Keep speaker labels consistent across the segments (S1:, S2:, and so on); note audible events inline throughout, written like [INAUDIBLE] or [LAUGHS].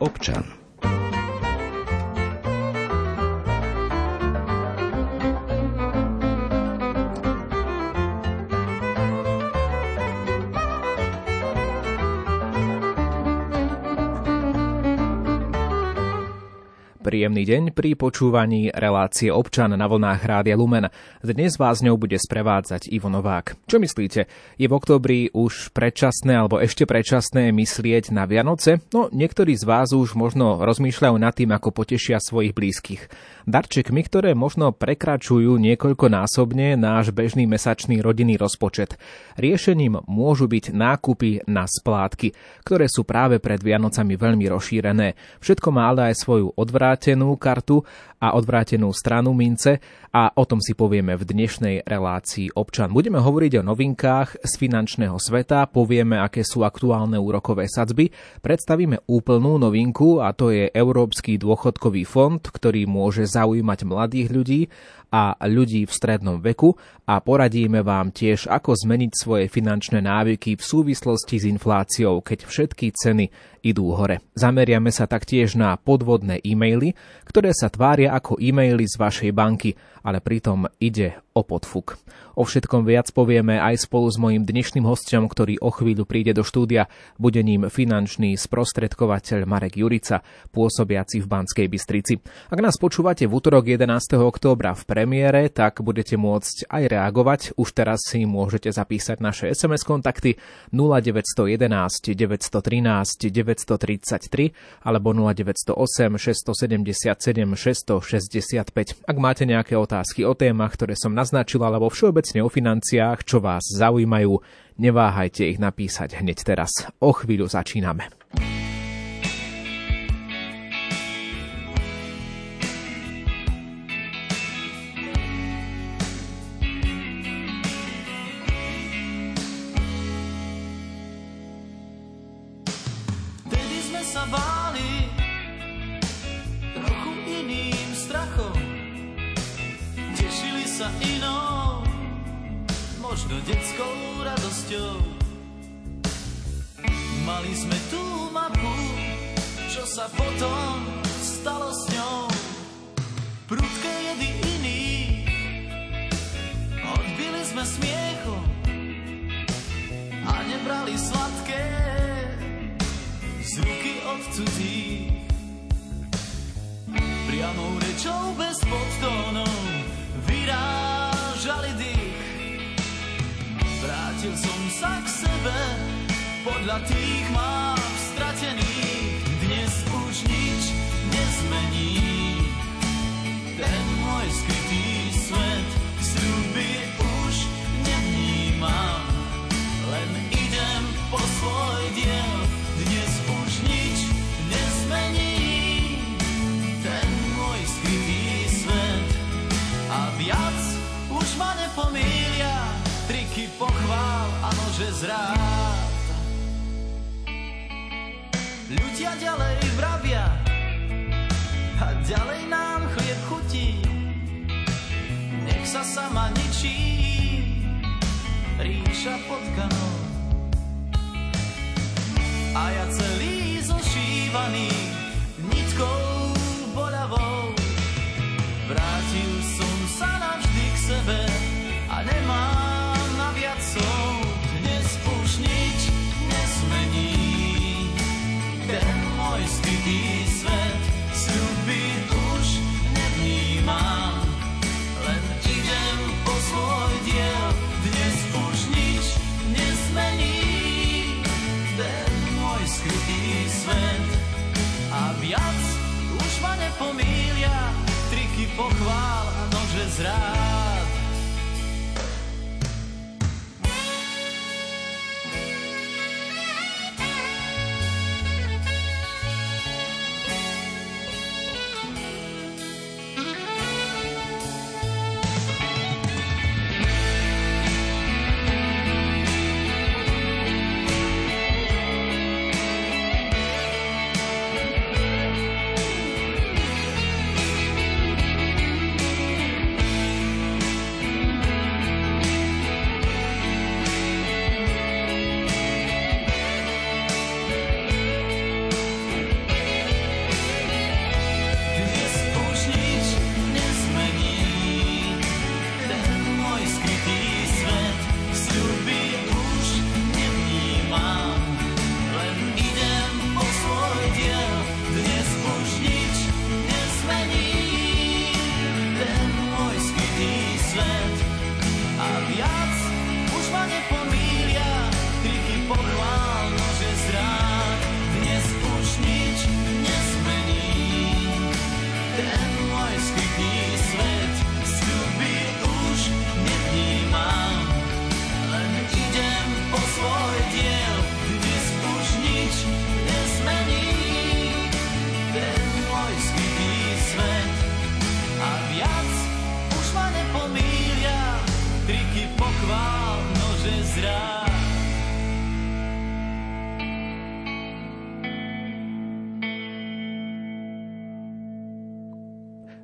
S1: občan.
S2: Príjemný deň pri počúvaní relácie občan na vlnách Rádia Lumen. Dnes vás ňou bude sprevádzať Ivo Novák. Čo myslíte? Je v oktobri už predčasné alebo ešte predčasné myslieť na Vianoce? No, niektorí z vás už možno rozmýšľajú nad tým, ako potešia svojich blízkych. Darčekmi, ktoré možno prekračujú niekoľkonásobne náš bežný mesačný rodinný rozpočet. Riešením môžu byť nákupy na splátky, ktoré sú práve pred Vianocami veľmi rozšírené. Všetko má ale aj svoju odvrát odvrátenú kartu a odvrátenú stranu mince a o tom si povieme v dnešnej relácii občan. Budeme hovoriť o novinkách z finančného sveta, povieme, aké sú aktuálne úrokové sadzby, predstavíme úplnú novinku a to je Európsky dôchodkový fond, ktorý môže zaujímať mladých ľudí a ľudí v strednom veku a poradíme vám tiež, ako zmeniť svoje finančné návyky v súvislosti s infláciou, keď všetky ceny idú hore. Zameriame sa taktiež na podvodné e-maily, ktoré sa tvária ako e-maily z vašej banky, ale pritom ide o podfuk. O všetkom viac povieme aj spolu s mojím dnešným hostom, ktorý o chvíľu príde do štúdia. Bude ním finančný sprostredkovateľ Marek Jurica, pôsobiaci v Banskej Bystrici. Ak nás počúvate v útorok 11. októbra v premiére, tak budete môcť aj reagovať. Už teraz si môžete zapísať naše SMS kontakty 0911 913 933 alebo 0908 677 665. Ak máte nejaké otázky o témach, ktoré som naznačil, alebo všeobecne o financiách, čo vás zaujímajú, neváhajte ich napísať hneď teraz. O chvíľu začíname.
S3: Detskou radosťou. Mali sme tú mapu, čo sa potom stalo s ňou. Prudké jedy iný, odbili sme smiechu a nebrali sladké z ruky od cudzích. Priamou rečou bez podtónov vyrážali som sa k sebe. Podľa tých mám pochvál a nože zrád. Ľudia ďalej vravia a ďalej nám chlieb chutí. Nech sa sama ničí ríša potkanou. A ja celý zošívaný nitkou boľavou a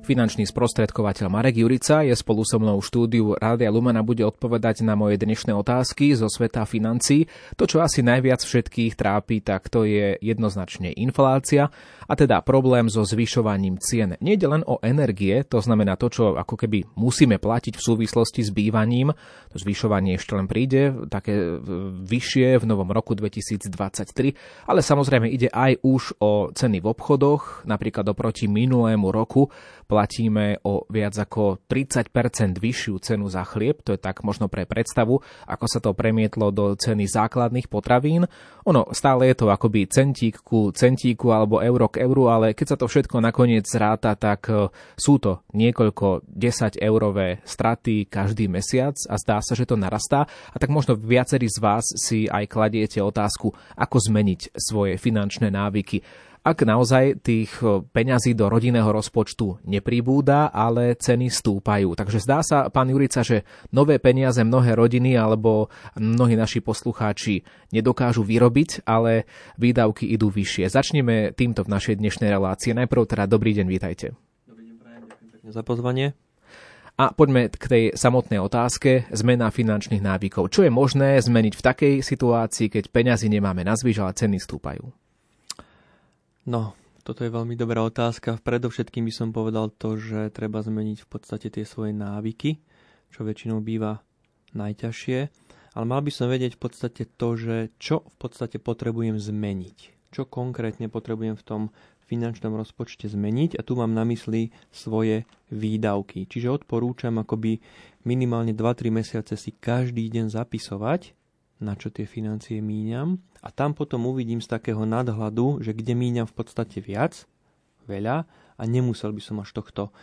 S2: Finančný sprostredkovateľ Marek Jurica je spolu so mnou v štúdiu Rádia Lumena bude odpovedať na moje dnešné otázky zo sveta financí. To, čo asi najviac všetkých trápi, tak to je jednoznačne inflácia a teda problém so zvyšovaním cien. Nejde len o energie, to znamená to, čo ako keby musíme platiť v súvislosti s bývaním. To zvyšovanie ešte len príde, také vyššie v novom roku 2023, ale samozrejme ide aj už o ceny v obchodoch, napríklad oproti minulému roku platíme o viac ako 30% vyššiu cenu za chlieb, to je tak možno pre predstavu, ako sa to premietlo do ceny základných potravín. Ono stále je to akoby centík ku centíku alebo euro k euru, ale keď sa to všetko nakoniec zráta, tak e, sú to niekoľko 10 eurové straty každý mesiac a zdá sa, že to narastá. A tak možno viacerí z vás si aj kladiete otázku, ako zmeniť svoje finančné návyky ak naozaj tých e, peňazí do rodinného rozpočtu nepribúda, ale ceny stúpajú. Takže zdá sa, pán Jurica, že nové peniaze mnohé rodiny alebo mnohí naši poslucháči nedokážu vyrobiť, ale výdavky idú vyššie. Začneme týmto v našej dnešnej relácii. Najprv teda dobrý deň, vítajte.
S1: Dobrý deň, prajem, ďakujem za pozvanie.
S2: A poďme k tej samotnej otázke, zmena finančných návykov. Čo je možné zmeniť v takej situácii, keď peňazí nemáme na zvyš, ale ceny stúpajú?
S1: No, toto je veľmi dobrá otázka. Predovšetkým by som povedal to, že treba zmeniť v podstate tie svoje návyky, čo väčšinou býva najťažšie. Ale mal by som vedieť v podstate to, že čo v podstate potrebujem zmeniť. Čo konkrétne potrebujem v tom finančnom rozpočte zmeniť a tu mám na mysli svoje výdavky. Čiže odporúčam akoby minimálne 2-3 mesiace si každý deň zapisovať, na čo tie financie míňam a tam potom uvidím z takého nadhľadu, že kde míňam v podstate viac, veľa a nemusel by som až tohto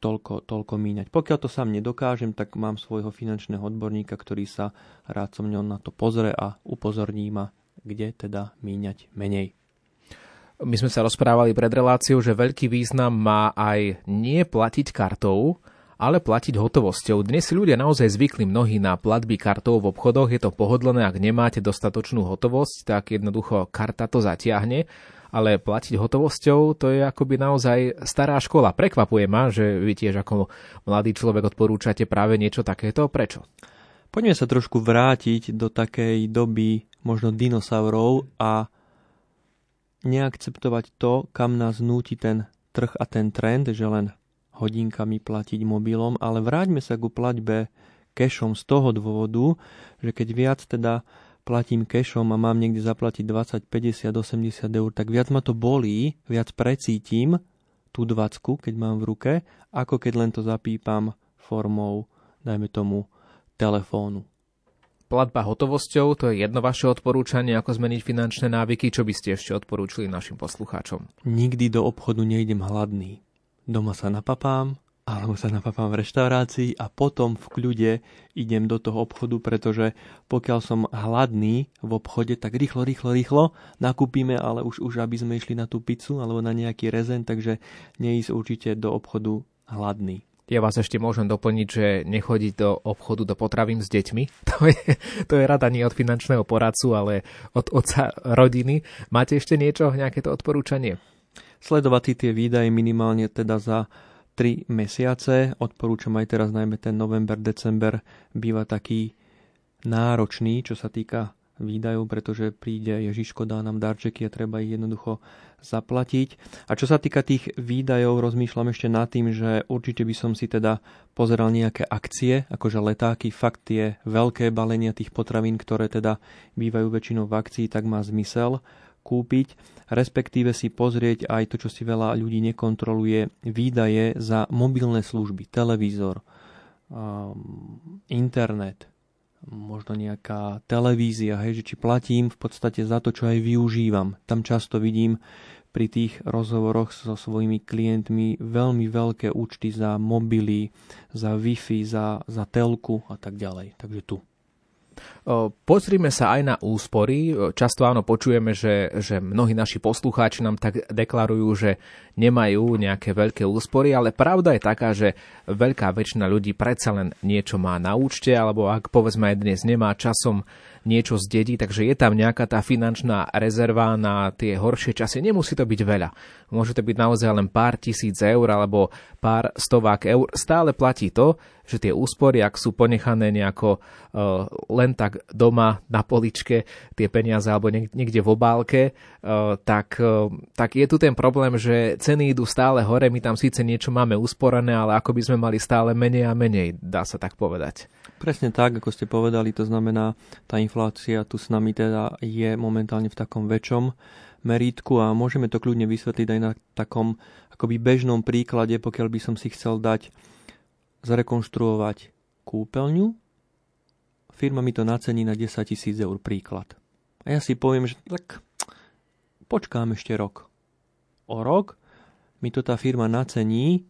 S1: toľko, toľko míňať. Pokiaľ to sám nedokážem, tak mám svojho finančného odborníka, ktorý sa rád so mňou na to pozrie a upozorní ma, kde teda míňať menej.
S2: My sme sa rozprávali pred reláciou, že veľký význam má aj nie platiť kartou, ale platiť hotovosťou. Dnes si ľudia naozaj zvykli mnohí na platby kartou v obchodoch, je to pohodlné, ak nemáte dostatočnú hotovosť, tak jednoducho karta to zatiahne ale platiť hotovosťou, to je akoby naozaj stará škola. Prekvapuje ma, že vy tiež ako mladý človek odporúčate práve niečo takéto. Prečo?
S1: Poďme sa trošku vrátiť do takej doby možno dinosaurov a neakceptovať to, kam nás núti ten trh a ten trend, že len hodinkami platiť mobilom, ale vráťme sa ku platbe cashom z toho dôvodu, že keď viac teda platím cashom a mám niekde zaplatiť 20, 50, 80 eur, tak viac ma to bolí, viac precítim tú 20, keď mám v ruke, ako keď len to zapípam formou, dajme tomu, telefónu.
S2: Platba hotovosťou, to je jedno vaše odporúčanie, ako zmeniť finančné návyky, čo by ste ešte odporúčili našim poslucháčom?
S1: Nikdy do obchodu nejdem hladný doma sa napapám, alebo sa napapám v reštaurácii a potom v kľude idem do toho obchodu, pretože pokiaľ som hladný v obchode, tak rýchlo, rýchlo, rýchlo nakúpime, ale už, už aby sme išli na tú pizzu alebo na nejaký rezen, takže neísť určite do obchodu hladný.
S2: Ja vás ešte môžem doplniť, že nechodiť do obchodu do potravín s deťmi. [LAUGHS] To je, to je rada nie od finančného poradcu, ale od otca rodiny. Máte ešte niečo, nejaké to odporúčanie?
S1: Sledovať tie výdaje minimálne teda za 3 mesiace. Odporúčam aj teraz najmä ten november, december býva taký náročný, čo sa týka výdajov, pretože príde Ježiško, dá nám darčeky a treba ich jednoducho zaplatiť. A čo sa týka tých výdajov, rozmýšľam ešte nad tým, že určite by som si teda pozeral nejaké akcie, akože letáky, fakt tie veľké balenia tých potravín, ktoré teda bývajú väčšinou v akcii, tak má zmysel kúpiť, respektíve si pozrieť aj to, čo si veľa ľudí nekontroluje, výdaje za mobilné služby, televízor, um, internet, možno nejaká televízia, hej, že či platím v podstate za to, čo aj využívam. Tam často vidím pri tých rozhovoroch so svojimi klientmi veľmi veľké účty za mobily, za Wi-Fi, za, za telku a tak ďalej. Takže tu.
S2: Pozrime sa aj na úspory. Často áno počujeme, že, že mnohí naši poslucháči nám tak deklarujú, že nemajú nejaké veľké úspory, ale pravda je taká, že veľká väčšina ľudí predsa len niečo má na účte, alebo ak povedzme aj dnes nemá časom niečo zdedí, takže je tam nejaká tá finančná rezerva na tie horšie časy. Nemusí to byť veľa. Môže to byť naozaj len pár tisíc eur alebo pár stovák eur. Stále platí to, že tie úspory, ak sú ponechané nejako uh, len tak doma na poličke, tie peniaze alebo niekde v obálke, uh, tak, uh, tak je tu ten problém, že ceny idú stále hore, my tam síce niečo máme usporené, ale ako by sme mali stále menej a menej, dá sa tak povedať.
S1: Presne tak, ako ste povedali, to znamená, tá inflácia tu s nami teda je momentálne v takom väčšom merítku a môžeme to kľudne vysvetliť aj na takom akoby bežnom príklade, pokiaľ by som si chcel dať zrekonštruovať kúpeľňu, firma mi to nacení na 10 tisíc eur príklad. A ja si poviem, že tak počkám ešte rok. O rok mi to tá firma nacení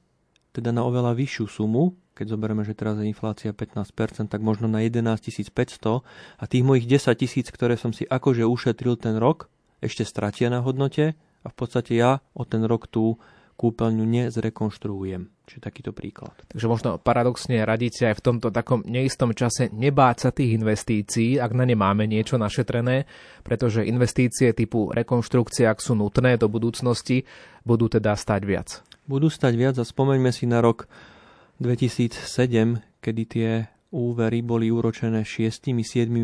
S1: teda na oveľa vyššiu sumu, keď zoberieme, že teraz je inflácia 15%, tak možno na 11 500 a tých mojich 10 tisíc, ktoré som si akože ušetril ten rok, ešte stratia na hodnote a v podstate ja o ten rok tú kúpeľňu nezrekonštruujem. Čiže takýto príklad.
S2: Takže možno paradoxne radíte aj v tomto takom neistom čase nebáť sa tých investícií, ak na ne máme niečo našetrené, pretože investície typu rekonštrukcie, ak sú nutné do budúcnosti, budú teda stať viac.
S1: Budú stať viac a spomeňme si na rok 2007, kedy tie úvery boli úročené 6-7%,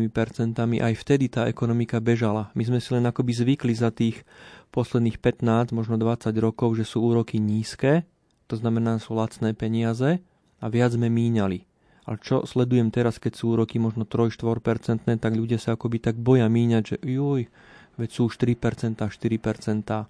S1: aj vtedy tá ekonomika bežala. My sme si len akoby zvykli za tých posledných 15, možno 20 rokov, že sú úroky nízke, to znamená, sú lacné peniaze a viac sme míňali. Ale čo sledujem teraz, keď sú úroky možno 3-4%, tak ľudia sa akoby tak boja míňať, že juj, veď sú už 3%, 4%.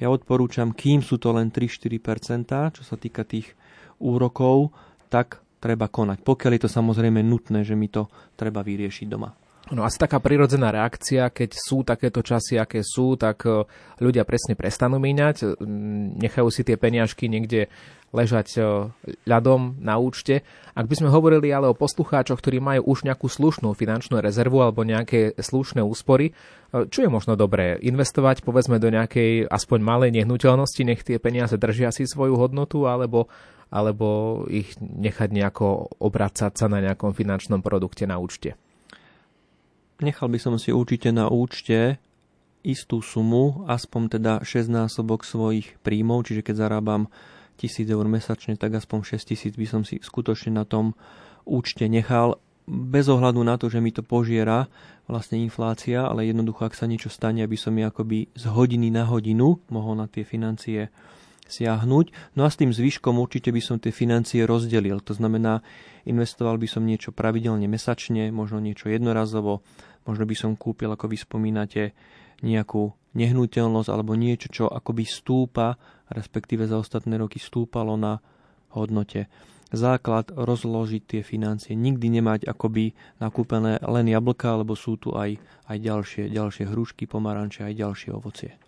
S1: Ja odporúčam, kým sú to len 3-4%, čo sa týka tých úrokov, tak treba konať. Pokiaľ je to samozrejme nutné, že mi to treba vyriešiť doma.
S2: No asi taká prirodzená reakcia, keď sú takéto časy, aké sú, tak e, ľudia presne prestanú míňať, nechajú si tie peniažky niekde ležať e, ľadom na účte. Ak by sme hovorili ale o poslucháčoch, ktorí majú už nejakú slušnú finančnú rezervu alebo nejaké slušné úspory, e, čo je možno dobré? Investovať povedzme do nejakej aspoň malej nehnuteľnosti, nech tie peniaze držia si svoju hodnotu, alebo, alebo ich nechať nejako obracať sa na nejakom finančnom produkte na účte?
S1: Nechal by som si určite na účte istú sumu, aspoň teda 6 násobok svojich príjmov, čiže keď zarábam 1000 eur mesačne, tak aspoň 6000 by som si skutočne na tom účte nechal, bez ohľadu na to, že mi to požiera vlastne inflácia, ale jednoducho, ak sa niečo stane, aby som mi akoby z hodiny na hodinu mohol na tie financie siahnuť. No a s tým zvyškom určite by som tie financie rozdelil. To znamená, investoval by som niečo pravidelne mesačne, možno niečo jednorazovo, možno by som kúpil, ako vy spomínate, nejakú nehnuteľnosť alebo niečo, čo akoby stúpa, respektíve za ostatné roky stúpalo na hodnote. Základ rozložiť tie financie. Nikdy nemať akoby nakúpené len jablka, lebo sú tu aj, aj ďalšie, ďalšie hrušky, pomaranče, aj ďalšie ovocie.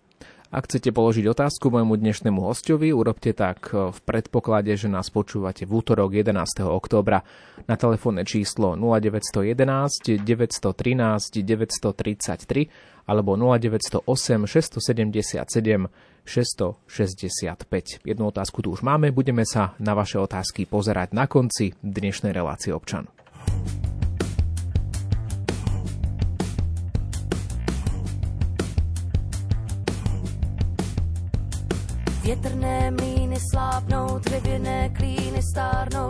S2: Ak chcete položiť otázku môjmu dnešnému hostovi, urobte tak v predpoklade, že nás počúvate v útorok 11. októbra na telefónne číslo 0911 913 933 alebo 0908 677 665. Jednu otázku tu už máme, budeme sa na vaše otázky pozerať na konci dnešnej relácie občan.
S4: Větrné mlíny slápnou, dřevěné klíny stárnou.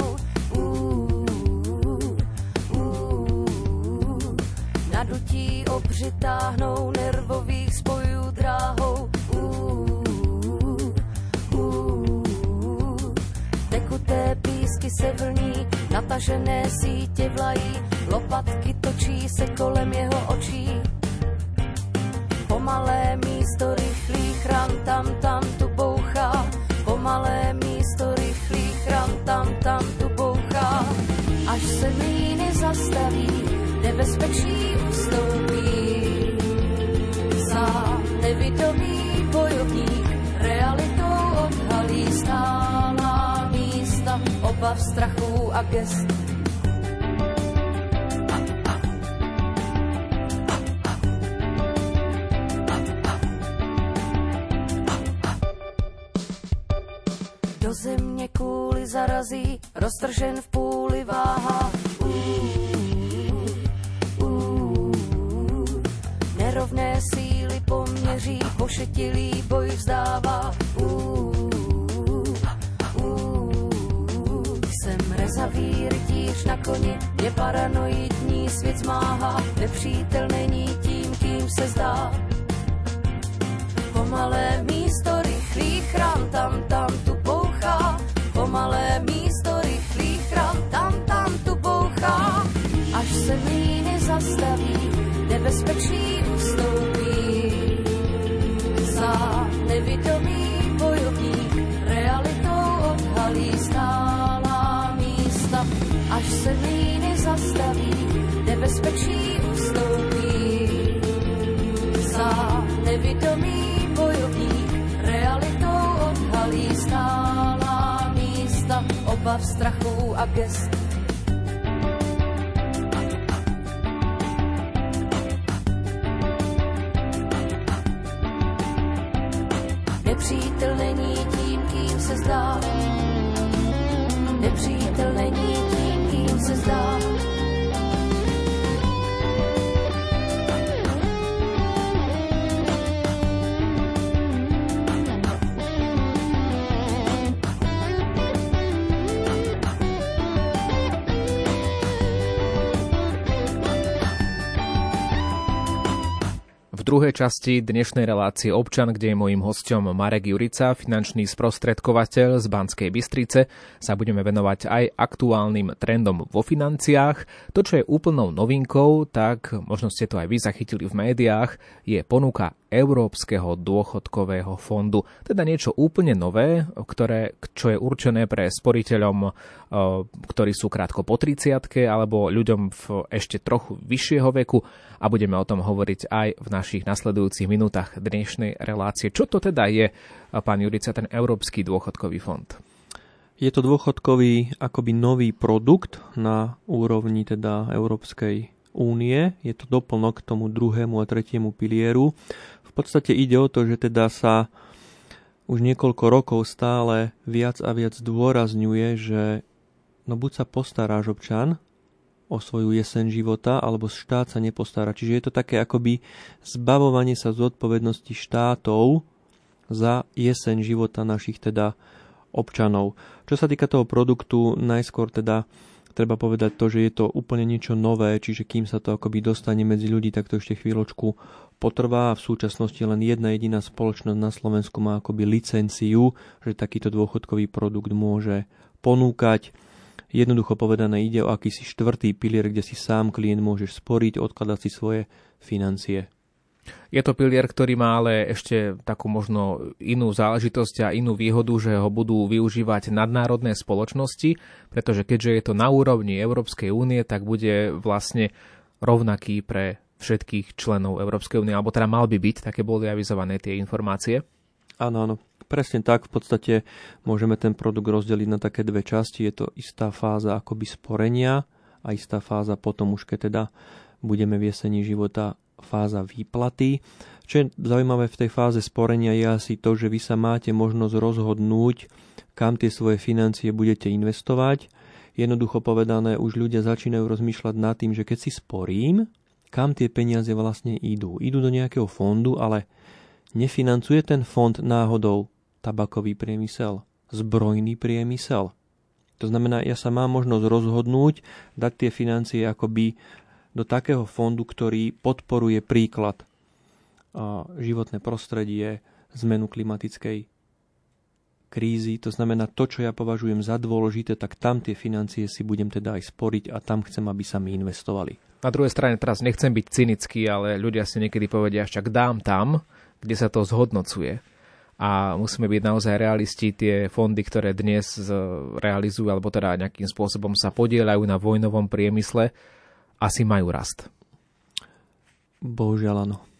S4: Na dutí obři táhnou, nervových spojů dráhou. Tekuté písky se vlní, natažené sítě vlají, lopatky točí se kolem jeho očí. Pomalé místo rychlých ran, tam, tam tu. Pomalé místo rychlých ran, tam, tam tu bouchá. Až se míny zastaví, nebezpečí ustoupí. Za nevidomý bojovník realitou odhalí stálá místa obav, strachu a gest roztržen v půli váha. Uh, uh. pevné síly poměří, pošetilý boj vzdává. Jsem rezavý rytíř na koni, je paranoidní, svět zmáhá, nepřítel není tím, kým se zdá. Pomalé místo, zastaví, nebezpečí ustoupí. Za nevědomý bojovník realitou odhalí stálá místa, až se mlíny zastaví, nebezpečí ustoupí. Za nevědomý bojovník realitou odhalí stálá místa, obav, strachů a gest
S2: druhej časti dnešnej relácie Občan, kde je mojím hostom Marek Jurica, finančný sprostredkovateľ z Banskej Bystrice, sa budeme venovať aj aktuálnym trendom vo financiách. To, čo je úplnou novinkou, tak možno ste to aj vy zachytili v médiách, je ponuka Európskeho dôchodkového fondu. Teda niečo úplne nové, ktoré, čo je určené pre sporiteľom, ktorí sú krátko po 30 alebo ľuďom v ešte trochu vyššieho veku a budeme o tom hovoriť aj v našich nasledujúcich minútach dnešnej relácie. Čo to teda je, pán Jurica, ten Európsky dôchodkový fond?
S1: Je to dôchodkový akoby nový produkt na úrovni teda Európskej únie. Je to doplnok k tomu druhému a tretiemu pilieru. Podstate ide o to, že teda sa už niekoľko rokov stále viac a viac dôrazňuje, že no buď sa postaráš občan o svoju jeseň života, alebo štát sa nepostará. Čiže je to také akoby zbavovanie sa zodpovednosti štátov za jeseň života našich teda občanov. Čo sa týka toho produktu, najskôr teda treba povedať to, že je to úplne niečo nové, čiže kým sa to akoby dostane medzi ľudí, tak to ešte chvíľočku potrvá. V súčasnosti len jedna jediná spoločnosť na Slovensku má akoby licenciu, že takýto dôchodkový produkt môže ponúkať. Jednoducho povedané ide o akýsi štvrtý pilier, kde si sám klient môžeš sporiť, odkladať si svoje financie.
S2: Je to pilier, ktorý má ale ešte takú možno inú záležitosť a inú výhodu, že ho budú využívať nadnárodné spoločnosti, pretože keďže je to na úrovni Európskej únie, tak bude vlastne rovnaký pre všetkých členov Európskej únie, alebo teda mal by byť, také boli avizované tie informácie.
S1: Áno, áno. Presne tak, v podstate môžeme ten produkt rozdeliť na také dve časti. Je to istá fáza akoby sporenia a istá fáza potom už keď teda budeme v jesení života fáza výplaty. Čo je zaujímavé v tej fáze sporenia je asi to, že vy sa máte možnosť rozhodnúť, kam tie svoje financie budete investovať. Jednoducho povedané, už ľudia začínajú rozmýšľať nad tým, že keď si sporím, kam tie peniaze vlastne idú. Idú do nejakého fondu, ale nefinancuje ten fond náhodou tabakový priemysel, zbrojný priemysel. To znamená, ja sa mám možnosť rozhodnúť, dať tie financie akoby do takého fondu, ktorý podporuje príklad životné prostredie, zmenu klimatickej krízy. To znamená, to, čo ja považujem za dôležité, tak tam tie financie si budem teda aj sporiť a tam chcem, aby sa mi investovali.
S2: Na druhej strane teraz nechcem byť cynický, ale ľudia si niekedy povedia, však dám tam, kde sa to zhodnocuje a musíme byť naozaj realisti. Tie fondy, ktoré dnes realizujú alebo teda nejakým spôsobom sa podielajú na vojnovom priemysle, asi majú rast.
S1: Bohužiaľ áno.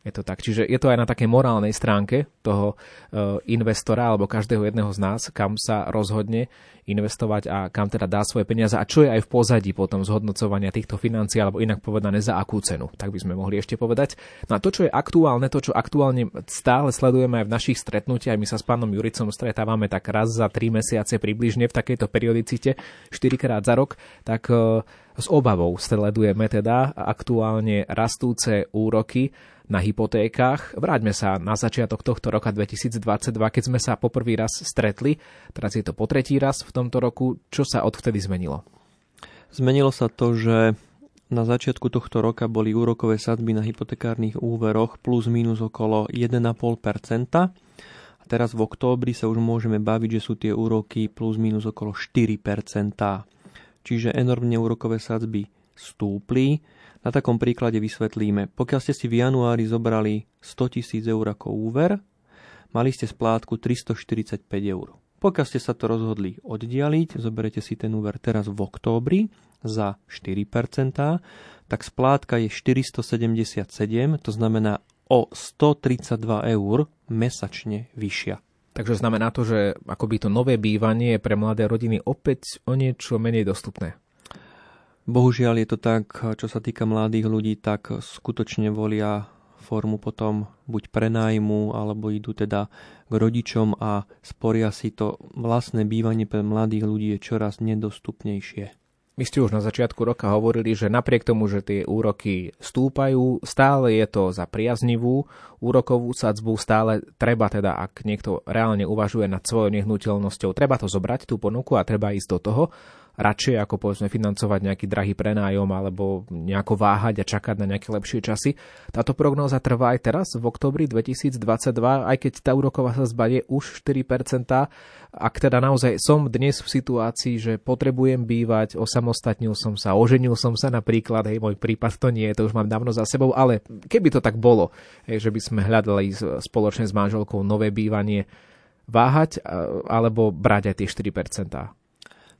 S2: Je to tak. Čiže je to aj na takej morálnej stránke toho e, investora alebo každého jedného z nás, kam sa rozhodne investovať a kam teda dá svoje peniaze a čo je aj v pozadí potom zhodnocovania týchto financií alebo inak povedané za akú cenu, tak by sme mohli ešte povedať. No a to, čo je aktuálne, to, čo aktuálne stále sledujeme aj v našich stretnutiach, my sa s pánom Juricom stretávame tak raz za tri mesiace približne v takejto periodicite, 4 krát za rok, tak e, s obavou sledujeme teda aktuálne rastúce úroky na hypotékach. Vráťme sa na začiatok tohto roka 2022, keď sme sa poprvý raz stretli. Teraz je to po tretí raz v tomto roku. Čo sa odvtedy zmenilo?
S1: Zmenilo sa to, že na začiatku tohto roka boli úrokové sadby na hypotekárnych úveroch plus minus okolo 1,5%. A teraz v októbri sa už môžeme baviť, že sú tie úroky plus minus okolo 4%. Čiže enormne úrokové sadzby stúpli na takom príklade vysvetlíme. Pokiaľ ste si v januári zobrali 100 tisíc eur ako úver, mali ste splátku 345 eur. Pokiaľ ste sa to rozhodli oddialiť, zoberete si ten úver teraz v októbri za 4%, tak splátka je 477, to znamená o 132 eur mesačne vyššia.
S2: Takže znamená to, že akoby to nové bývanie je pre mladé rodiny opäť o niečo menej dostupné.
S1: Bohužiaľ je to tak, čo sa týka mladých ľudí, tak skutočne volia formu potom buď prenájmu, alebo idú teda k rodičom a sporia si to vlastné bývanie pre mladých ľudí je čoraz nedostupnejšie.
S2: Vy ste už na začiatku roka hovorili, že napriek tomu, že tie úroky stúpajú, stále je to za priaznivú úrokovú sadzbu, stále treba teda, ak niekto reálne uvažuje nad svojou nehnuteľnosťou, treba to zobrať, tú ponuku a treba ísť do toho radšej ako povedzme financovať nejaký drahý prenájom alebo nejako váhať a čakať na nejaké lepšie časy. Táto prognóza trvá aj teraz v oktobri 2022, aj keď tá úroková sazba je už 4%. Ak teda naozaj som dnes v situácii, že potrebujem bývať, osamostatnil som sa, oženil som sa napríklad, hej, môj prípad to nie to už mám dávno za sebou, ale keby to tak bolo, hej, že by sme hľadali spoločne s manželkou nové bývanie, váhať alebo brať aj tie 4%?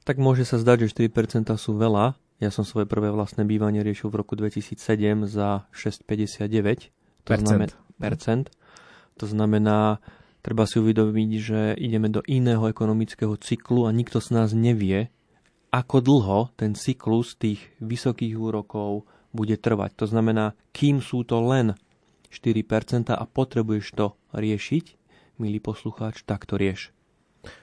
S1: Tak môže sa zdať, že 4% sú veľa. Ja som svoje prvé vlastné bývanie riešil v roku 2007 za 6,59. To znamená, percent. To znamená, treba si uvedomiť, že ideme do iného ekonomického cyklu a nikto z nás nevie, ako dlho ten cyklus tých vysokých úrokov bude trvať. To znamená, kým sú to len 4% a potrebuješ to riešiť, milý poslucháč, tak to rieš.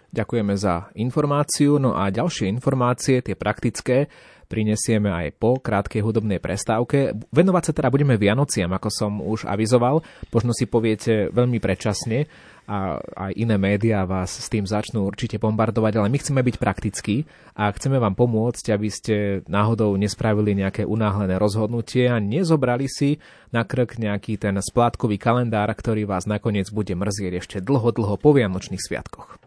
S2: Ďakujeme za informáciu, no a ďalšie informácie, tie praktické, prinesieme aj po krátkej hudobnej prestávke. Venovať sa teda budeme Vianociam, ako som už avizoval. Možno si poviete veľmi predčasne a aj iné médiá vás s tým začnú určite bombardovať, ale my chceme byť praktickí a chceme vám pomôcť, aby ste náhodou nespravili nejaké unáhlené rozhodnutie a nezobrali si na krk nejaký ten splátkový kalendár, ktorý vás nakoniec bude mrzieť ešte dlho, dlho po Vianočných sviatkoch.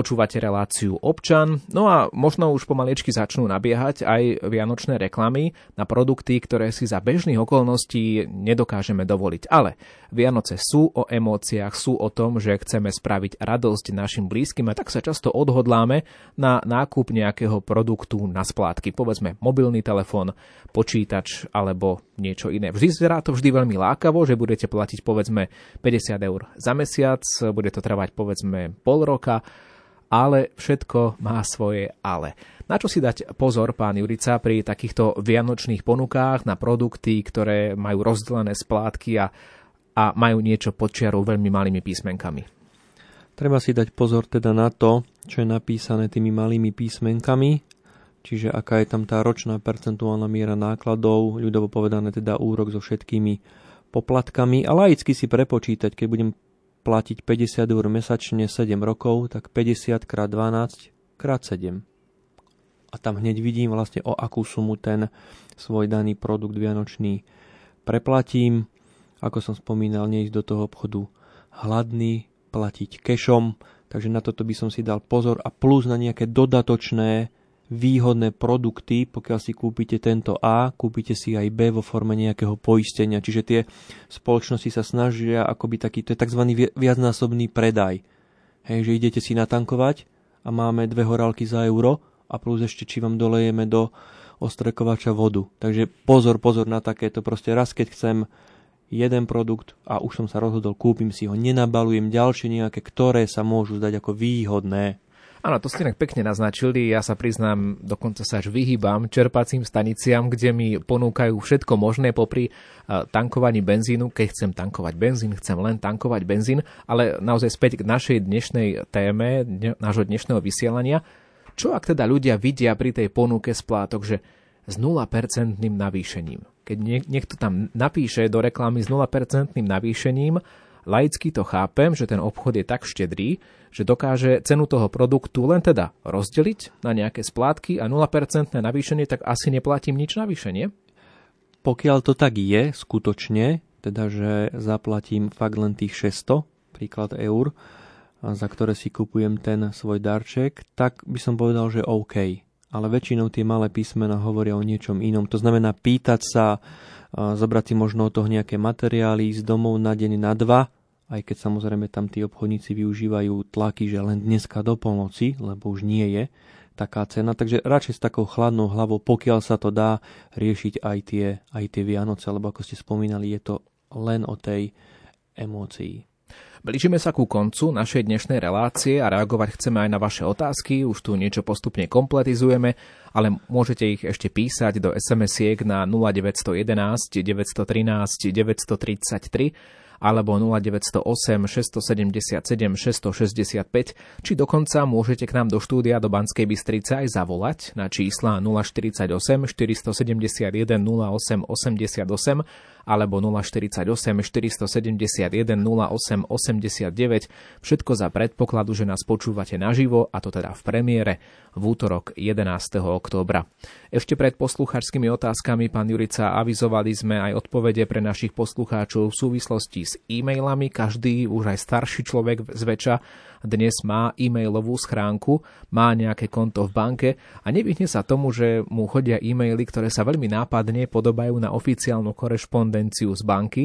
S2: Počúvate reláciu občan, no a možno už pomaliečky začnú nabiehať aj vianočné reklamy na produkty, ktoré si za bežných okolností nedokážeme dovoliť. Ale Vianoce sú o emóciách, sú o tom, že chceme spraviť radosť našim blízkym a tak sa často odhodláme na nákup nejakého produktu na splátky. Povedzme mobilný telefón, počítač alebo niečo iné. Vždy zerá to vždy veľmi lákavo, že budete platiť povedzme 50 eur za mesiac, bude to trvať povedzme pol roka ale všetko má svoje ale. Na čo si dať pozor, pán Jurica, pri takýchto vianočných ponukách na produkty, ktoré majú rozdelené splátky a, a majú niečo pod čiarou veľmi malými písmenkami?
S1: Treba si dať pozor teda na to, čo je napísané tými malými písmenkami, čiže aká je tam tá ročná percentuálna miera nákladov, ľudovo povedané teda úrok so všetkými poplatkami a laicky si prepočítať, keď budem platiť 50 eur mesačne 7 rokov, tak 50 krát 12 krát 7. A tam hneď vidím vlastne o akú sumu ten svoj daný produkt vianočný preplatím. Ako som spomínal, neísť do toho obchodu hladný, platiť kešom, takže na toto by som si dal pozor a plus na nejaké dodatočné výhodné produkty, pokiaľ si kúpite tento A, kúpite si aj B vo forme nejakého poistenia. Čiže tie spoločnosti sa snažia akoby taký, to je tzv. viacnásobný predaj. Hej, že idete si natankovať a máme dve horálky za euro a plus ešte či vám dolejeme do ostrekovača vodu. Takže pozor, pozor na takéto. Proste raz, keď chcem jeden produkt a už som sa rozhodol, kúpim si ho, nenabalujem ďalšie nejaké, ktoré sa môžu zdať ako výhodné.
S2: Áno, to ste inak pekne naznačili. Ja sa priznám, dokonca sa až vyhýbam čerpacím staniciam, kde mi ponúkajú všetko možné popri tankovaní benzínu. Keď chcem tankovať benzín, chcem len tankovať benzín. Ale naozaj späť k našej dnešnej téme, nášho dnešného vysielania. Čo ak teda ľudia vidia pri tej ponuke splátok, že s 0% navýšením? Keď niekto tam napíše do reklamy s 0% navýšením, Laicky to chápem, že ten obchod je tak štedrý, že dokáže cenu toho produktu len teda rozdeliť na nejaké splátky a 0% navýšenie, tak asi neplatím nič navýšenie.
S1: Pokiaľ to tak je, skutočne, teda že zaplatím fakt len tých 600, príklad eur, za ktoré si kupujem ten svoj darček, tak by som povedal, že OK. Ale väčšinou tie malé písmena hovoria o niečom inom. To znamená pýtať sa, zobrať si možno od toho nejaké materiály z domov na deň na dva, aj keď samozrejme tam tí obchodníci využívajú tlaky, že len dneska do polnoci, lebo už nie je taká cena. Takže radšej s takou chladnou hlavou, pokiaľ sa to dá, riešiť aj tie, aj tie Vianoce, lebo ako ste spomínali, je to len o tej emócii.
S2: Blížime sa ku koncu našej dnešnej relácie a reagovať chceme aj na vaše otázky. Už tu niečo postupne kompletizujeme, ale môžete ich ešte písať do SMS-iek na 0911 913 933 alebo 0908 677 665, či dokonca môžete k nám do štúdia do Banskej Bystrice aj zavolať na čísla 048 471 08 88 alebo 048 471 08 89, všetko za predpokladu, že nás počúvate naživo, a to teda v premiére v útorok 11. októbra. Ešte pred poslucháčskými otázkami, pán Jurica, avizovali sme aj odpovede pre našich poslucháčov v súvislosti s e-mailami. Každý, už aj starší človek zväčša, dnes má e-mailovú schránku, má nejaké konto v banke a nevyhne sa tomu, že mu chodia e-maily, ktoré sa veľmi nápadne podobajú na oficiálnu korešpondenciu z banky.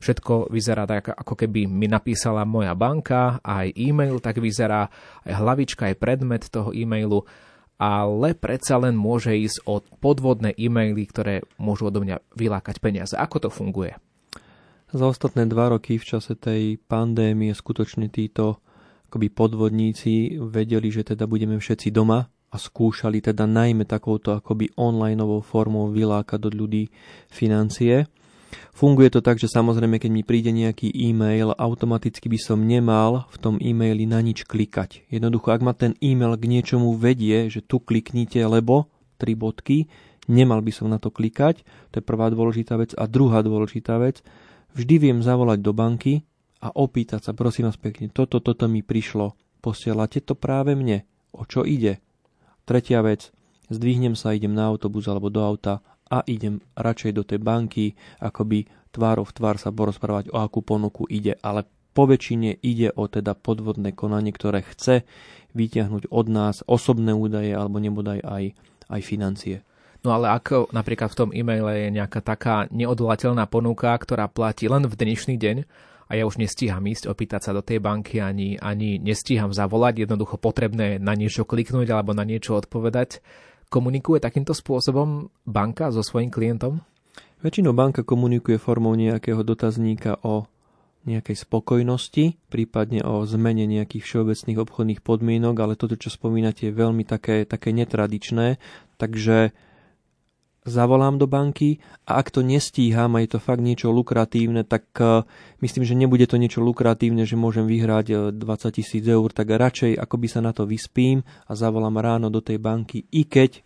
S2: Všetko vyzerá tak, ako keby mi napísala moja banka, aj e-mail tak vyzerá, aj hlavička, aj predmet toho e-mailu ale predsa len môže ísť o podvodné e-maily, ktoré môžu odo mňa vylákať peniaze. Ako to funguje?
S1: Za ostatné dva roky v čase tej pandémie skutočne títo akoby podvodníci vedeli, že teda budeme všetci doma a skúšali teda najmä takouto akoby onlineovou formou vylákať do ľudí financie. Funguje to tak, že samozrejme, keď mi príde nejaký e-mail, automaticky by som nemal v tom e-maili na nič klikať. Jednoducho, ak ma ten e-mail k niečomu vedie, že tu kliknite, lebo tri bodky, nemal by som na to klikať. To je prvá dôležitá vec. A druhá dôležitá vec, vždy viem zavolať do banky a opýtať sa, prosím vás pekne, toto, toto mi prišlo, posielate to práve mne, o čo ide? Tretia vec, zdvihnem sa, idem na autobus alebo do auta a idem radšej do tej banky, akoby tvárov v tvár sa porozprávať, o akú ponuku ide, ale po väčšine ide o teda podvodné konanie, ktoré chce vyťahnuť od nás osobné údaje alebo nebodaj aj, aj financie.
S2: No ale ako napríklad v tom e-maile je nejaká taká neodvolateľná ponuka, ktorá platí len v dnešný deň a ja už nestíham ísť opýtať sa do tej banky, ani, ani nestíham zavolať, jednoducho potrebné na niečo kliknúť alebo na niečo odpovedať. Komunikuje takýmto spôsobom banka so svojím klientom?
S1: Väčšinou banka komunikuje formou nejakého dotazníka o nejakej spokojnosti, prípadne o zmene nejakých všeobecných obchodných podmienok, ale toto, čo spomínate, je veľmi také, také netradičné, takže zavolám do banky a ak to nestíham a je to fakt niečo lukratívne, tak uh, myslím, že nebude to niečo lukratívne, že môžem vyhrať 20 e, tisíc eur, tak radšej ako by sa na to vyspím a zavolám ráno do tej banky, i keď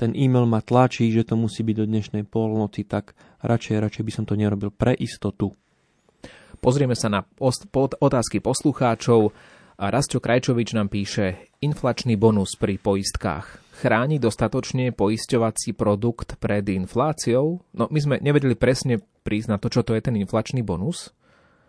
S1: ten e-mail ma tlačí, že to musí byť do dnešnej polnoci, tak radšej, radšej by som to nerobil pre istotu.
S2: Pozrieme sa na otázky poslucháčov. Rastio Krajčovič nám píše, inflačný bonus pri poistkách chráni dostatočne poisťovací produkt pred infláciou? No my sme nevedeli presne na to, čo to je ten inflačný bonus.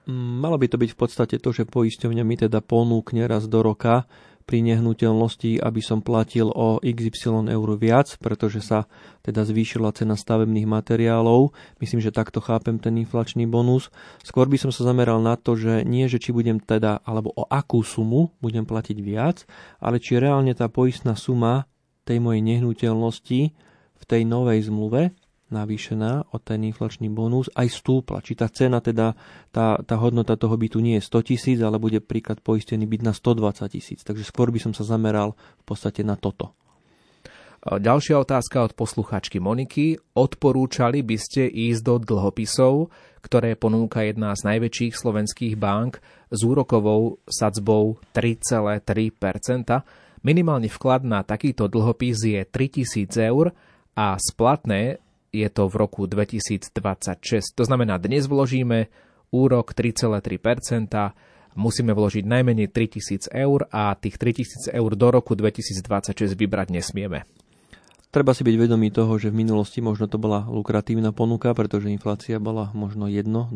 S1: Mm, malo by to byť v podstate to, že poisťovňa mi teda ponúkne raz do roka pri nehnuteľnosti, aby som platil o XY eur viac, pretože sa teda zvýšila cena stavebných materiálov. Myslím, že takto chápem ten inflačný bonus. Skôr by som sa zameral na to, že nie, že či budem teda, alebo o akú sumu budem platiť viac, ale či reálne tá poistná suma tej mojej nehnuteľnosti v tej novej zmluve navýšená o ten inflačný bonus aj stúpla. Či tá cena, teda tá, tá hodnota toho bytu nie je 100 tisíc, ale bude príklad poistený byt na 120 tisíc. Takže skôr by som sa zameral v podstate na toto.
S2: Ďalšia otázka od posluchačky Moniky. Odporúčali by ste ísť do dlhopisov, ktoré ponúka jedna z najväčších slovenských bank s úrokovou sadzbou 3,3 Minimálny vklad na takýto dlhopis je 3000 eur a splatné je to v roku 2026. To znamená, dnes vložíme úrok 3,3%, musíme vložiť najmenej 3000 eur a tých 3000 eur do roku 2026 vybrať nesmieme.
S1: Treba si byť vedomý toho, že v minulosti možno to bola lukratívna ponuka, pretože inflácia bola možno 1-2%.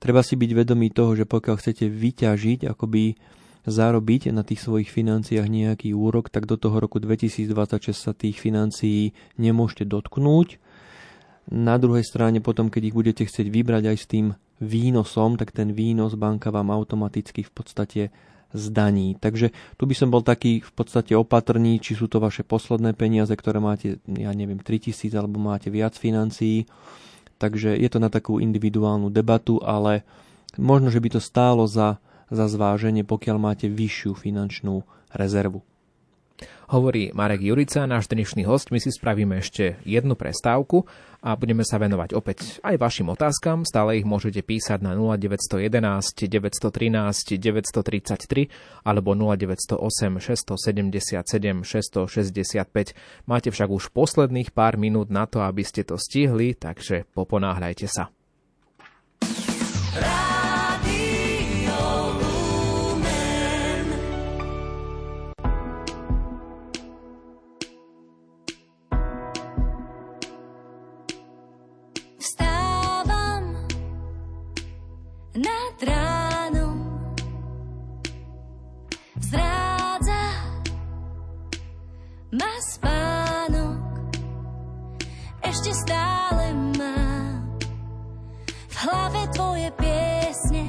S1: Treba si byť vedomý toho, že pokiaľ chcete vyťažiť akoby zarobiť na tých svojich financiách nejaký úrok, tak do toho roku 2026 sa tých financií nemôžete dotknúť. Na druhej strane potom, keď ich budete chcieť vybrať aj s tým výnosom, tak ten výnos banka vám automaticky v podstate zdaní. Takže tu by som bol taký v podstate opatrný, či sú to vaše posledné peniaze, ktoré máte, ja neviem, 3000 alebo máte viac financií. Takže je to na takú individuálnu debatu, ale možno, že by to stálo za za zváženie, pokiaľ máte vyššiu finančnú rezervu.
S2: Hovorí Marek Jurica, náš dnešný host. My si spravíme ešte jednu prestávku a budeme sa venovať opäť aj vašim otázkam. Stále ich môžete písať na 0911 913 933 alebo 0908 677 665. Máte však už posledných pár minút na to, aby ste to stihli, takže poponáhľajte sa. Rádio
S5: ešte stále mám v hlave tvoje piesne,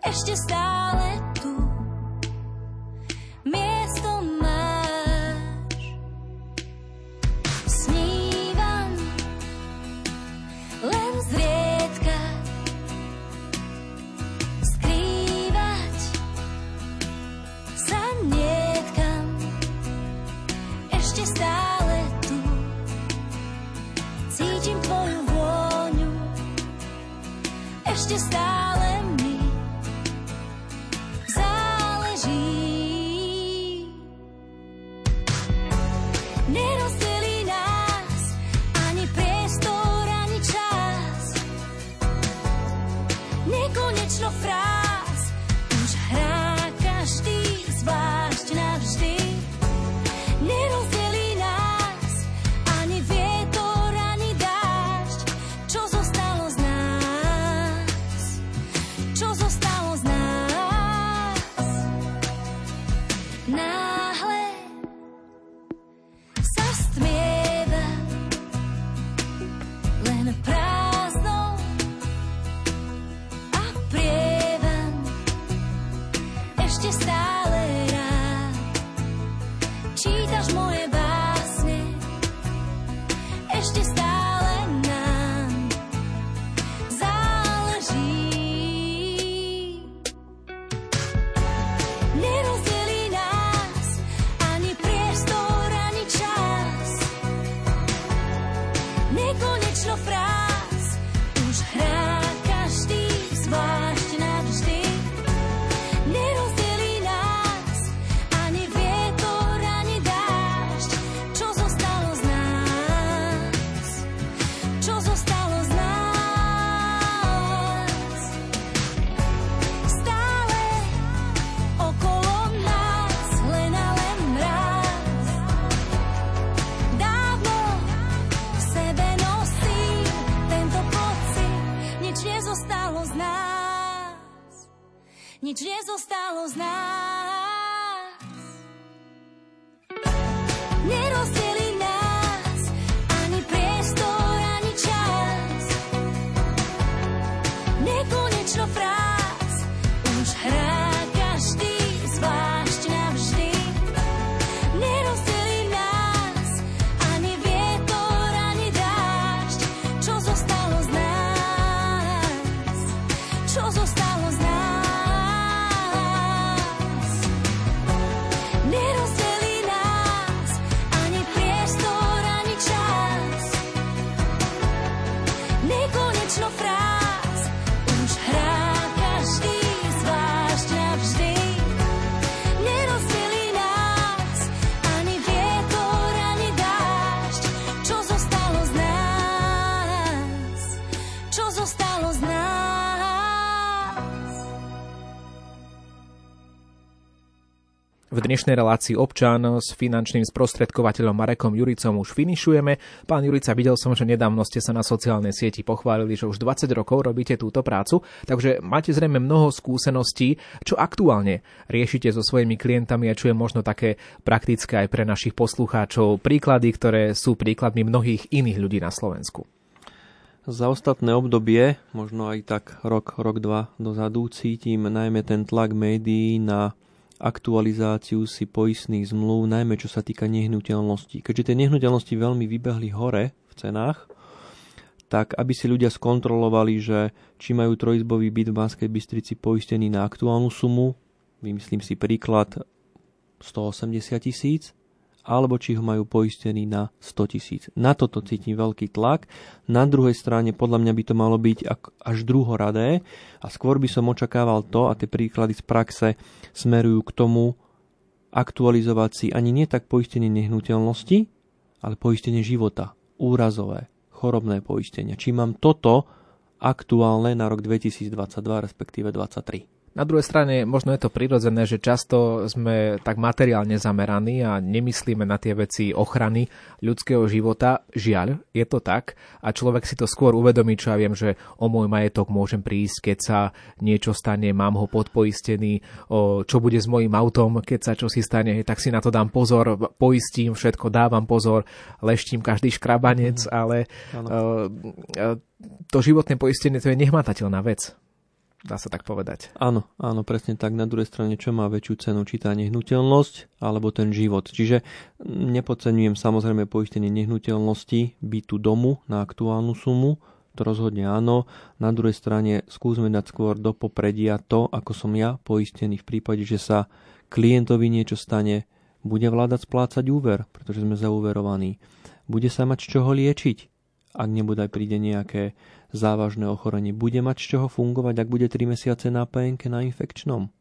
S5: ešte
S2: stále dnešnej relácii občan s finančným sprostredkovateľom Marekom Juricom už finišujeme. Pán Jurica, videl som, že nedávno ste sa na sociálnej sieti pochválili, že už 20 rokov robíte túto prácu, takže máte zrejme mnoho skúseností, čo aktuálne riešite so svojimi klientami a čo je možno také praktické aj pre našich poslucháčov. Príklady, ktoré sú príkladmi mnohých iných ľudí na Slovensku.
S1: Za ostatné obdobie, možno aj tak rok, rok, dva dozadu, cítim najmä ten tlak médií na aktualizáciu si poistných zmluv, najmä čo sa týka nehnuteľností. Keďže tie nehnuteľnosti veľmi vybehli hore v cenách, tak aby si ľudia skontrolovali, že či majú trojizbový byt v Banskej Bystrici poistený na aktuálnu sumu, vymyslím si príklad 180 tisíc, alebo či ho majú poistený na 100 tisíc. Na toto cítim veľký tlak. Na druhej strane podľa mňa by to malo byť až druhoradé a skôr by som očakával to, a tie príklady z praxe smerujú k tomu, aktualizovať si ani nie tak poistenie nehnuteľnosti, ale poistenie života, úrazové, chorobné poistenia. Či mám toto aktuálne na rok 2022, respektíve 2023.
S2: Na druhej strane možno je to prirodzené, že často sme tak materiálne zameraní a nemyslíme na tie veci ochrany ľudského života. Žiaľ, je to tak a človek si to skôr uvedomí, čo ja viem, že o môj majetok môžem prísť, keď sa niečo stane, mám ho podpoistený, o čo bude s mojim autom, keď sa čo si stane, tak si na to dám pozor, poistím všetko, dávam pozor, leštím každý škrabanec, mm. ale o, to životné poistenie to je nehmatateľná vec dá sa tak povedať.
S1: Áno, áno, presne tak. Na druhej strane, čo má väčšiu cenu, či tá nehnuteľnosť, alebo ten život. Čiže nepodceňujem samozrejme poistenie nehnuteľnosti, bytu domu na aktuálnu sumu, to rozhodne áno. Na druhej strane skúsme dať skôr do popredia to, ako som ja poistený v prípade, že sa klientovi niečo stane, bude vládať splácať úver, pretože sme zauverovaní. Bude sa mať z čoho liečiť, ak nebude aj príde nejaké závažné ochorenie. Bude mať z čoho fungovať, ak bude 3 mesiace na PNK na infekčnom?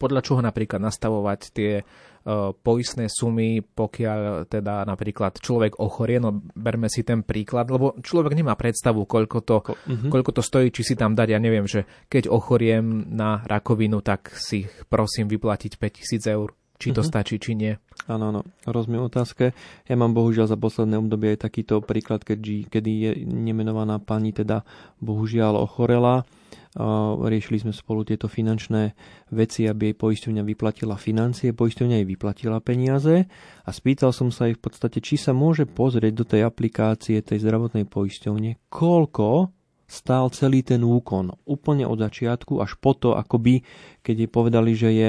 S2: Podľa čoho napríklad nastavovať tie uh, poistné sumy, pokiaľ teda napríklad človek ochorie, no berme si ten príklad, lebo človek nemá predstavu, koľko to, uh-huh. koľko to stojí, či si tam dať, ja neviem, že keď ochoriem na rakovinu, tak si prosím vyplatiť 5000 eur či to uh-huh. stačí, či nie.
S1: Áno, áno, rozumiem otázke. Ja mám bohužiaľ za posledné obdobie aj takýto príklad, keď, kedy je nemenovaná pani teda bohužiaľ ochorela. Riešili sme spolu tieto finančné veci, aby jej poisťovňa vyplatila financie, poisťovňa jej vyplatila peniaze a spýtal som sa jej v podstate, či sa môže pozrieť do tej aplikácie tej zdravotnej poisťovne, koľko stál celý ten úkon. Úplne od začiatku až po to, akoby, keď jej povedali, že je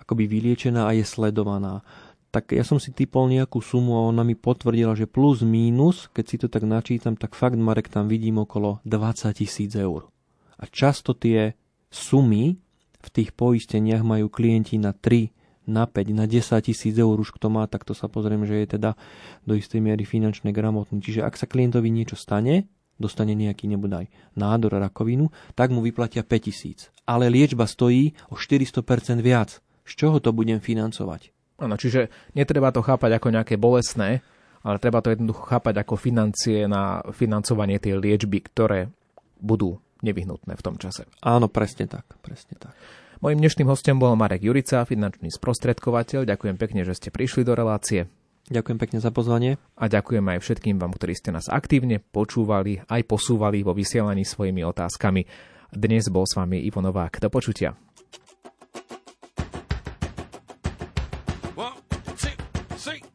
S1: akoby vyliečená a je sledovaná. Tak ja som si typol nejakú sumu a ona mi potvrdila, že plus mínus, keď si to tak načítam, tak fakt Marek tam vidím okolo 20 tisíc eur. A často tie sumy v tých poisteniach majú klienti na 3, na 5, na 10 tisíc eur už kto má, tak to sa pozriem, že je teda do istej miery finančne gramotný. Čiže ak sa klientovi niečo stane, dostane nejaký nebodaj nádor rakovinu, tak mu vyplatia 5 tisíc. Ale liečba stojí o 400% viac z čoho to budem financovať?
S2: Áno, čiže netreba to chápať ako nejaké bolesné, ale treba to jednoducho chápať ako financie na financovanie tej liečby, ktoré budú nevyhnutné v tom čase.
S1: Áno, presne tak, presne tak.
S2: Mojím dnešným hostom bol Marek Jurica, finančný sprostredkovateľ. Ďakujem pekne, že ste prišli do relácie.
S1: Ďakujem pekne za pozvanie.
S2: A ďakujem aj všetkým vám, ktorí ste nás aktívne počúvali, aj posúvali vo vysielaní svojimi otázkami. Dnes bol s vami Ivo Novák. Do počutia. One, two, three.